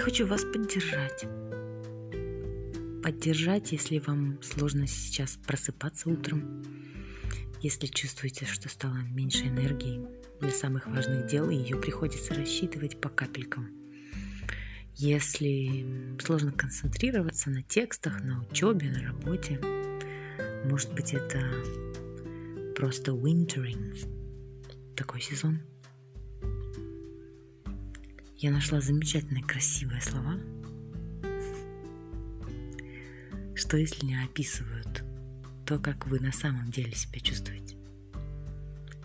хочу вас поддержать. Поддержать, если вам сложно сейчас просыпаться утром, если чувствуете, что стало меньше энергии для самых важных дел, и ее приходится рассчитывать по капелькам. Если сложно концентрироваться на текстах, на учебе, на работе, может быть, это просто wintering, такой сезон. Я нашла замечательные красивые слова, что если не описывают то, как вы на самом деле себя чувствуете.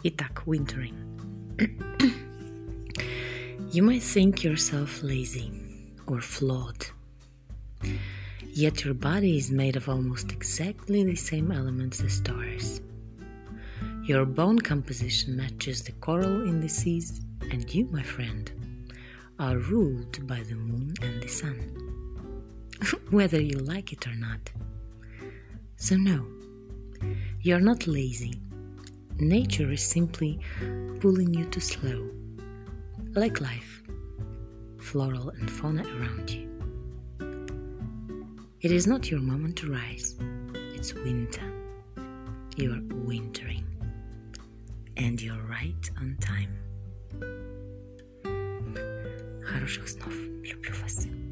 Итак, wintering. you might think yourself lazy or flawed. Yet your body is made of almost exactly the same elements as stars. Your bone composition matches the coral in the seas, and you, my friend, are ruled by the moon and the sun, whether you like it or not. So, no, you're not lazy. Nature is simply pulling you to slow, like life, floral and fauna around you. It is not your moment to rise, it's winter. You're wintering, and you're right on time. Хороших снов. Люблю вас.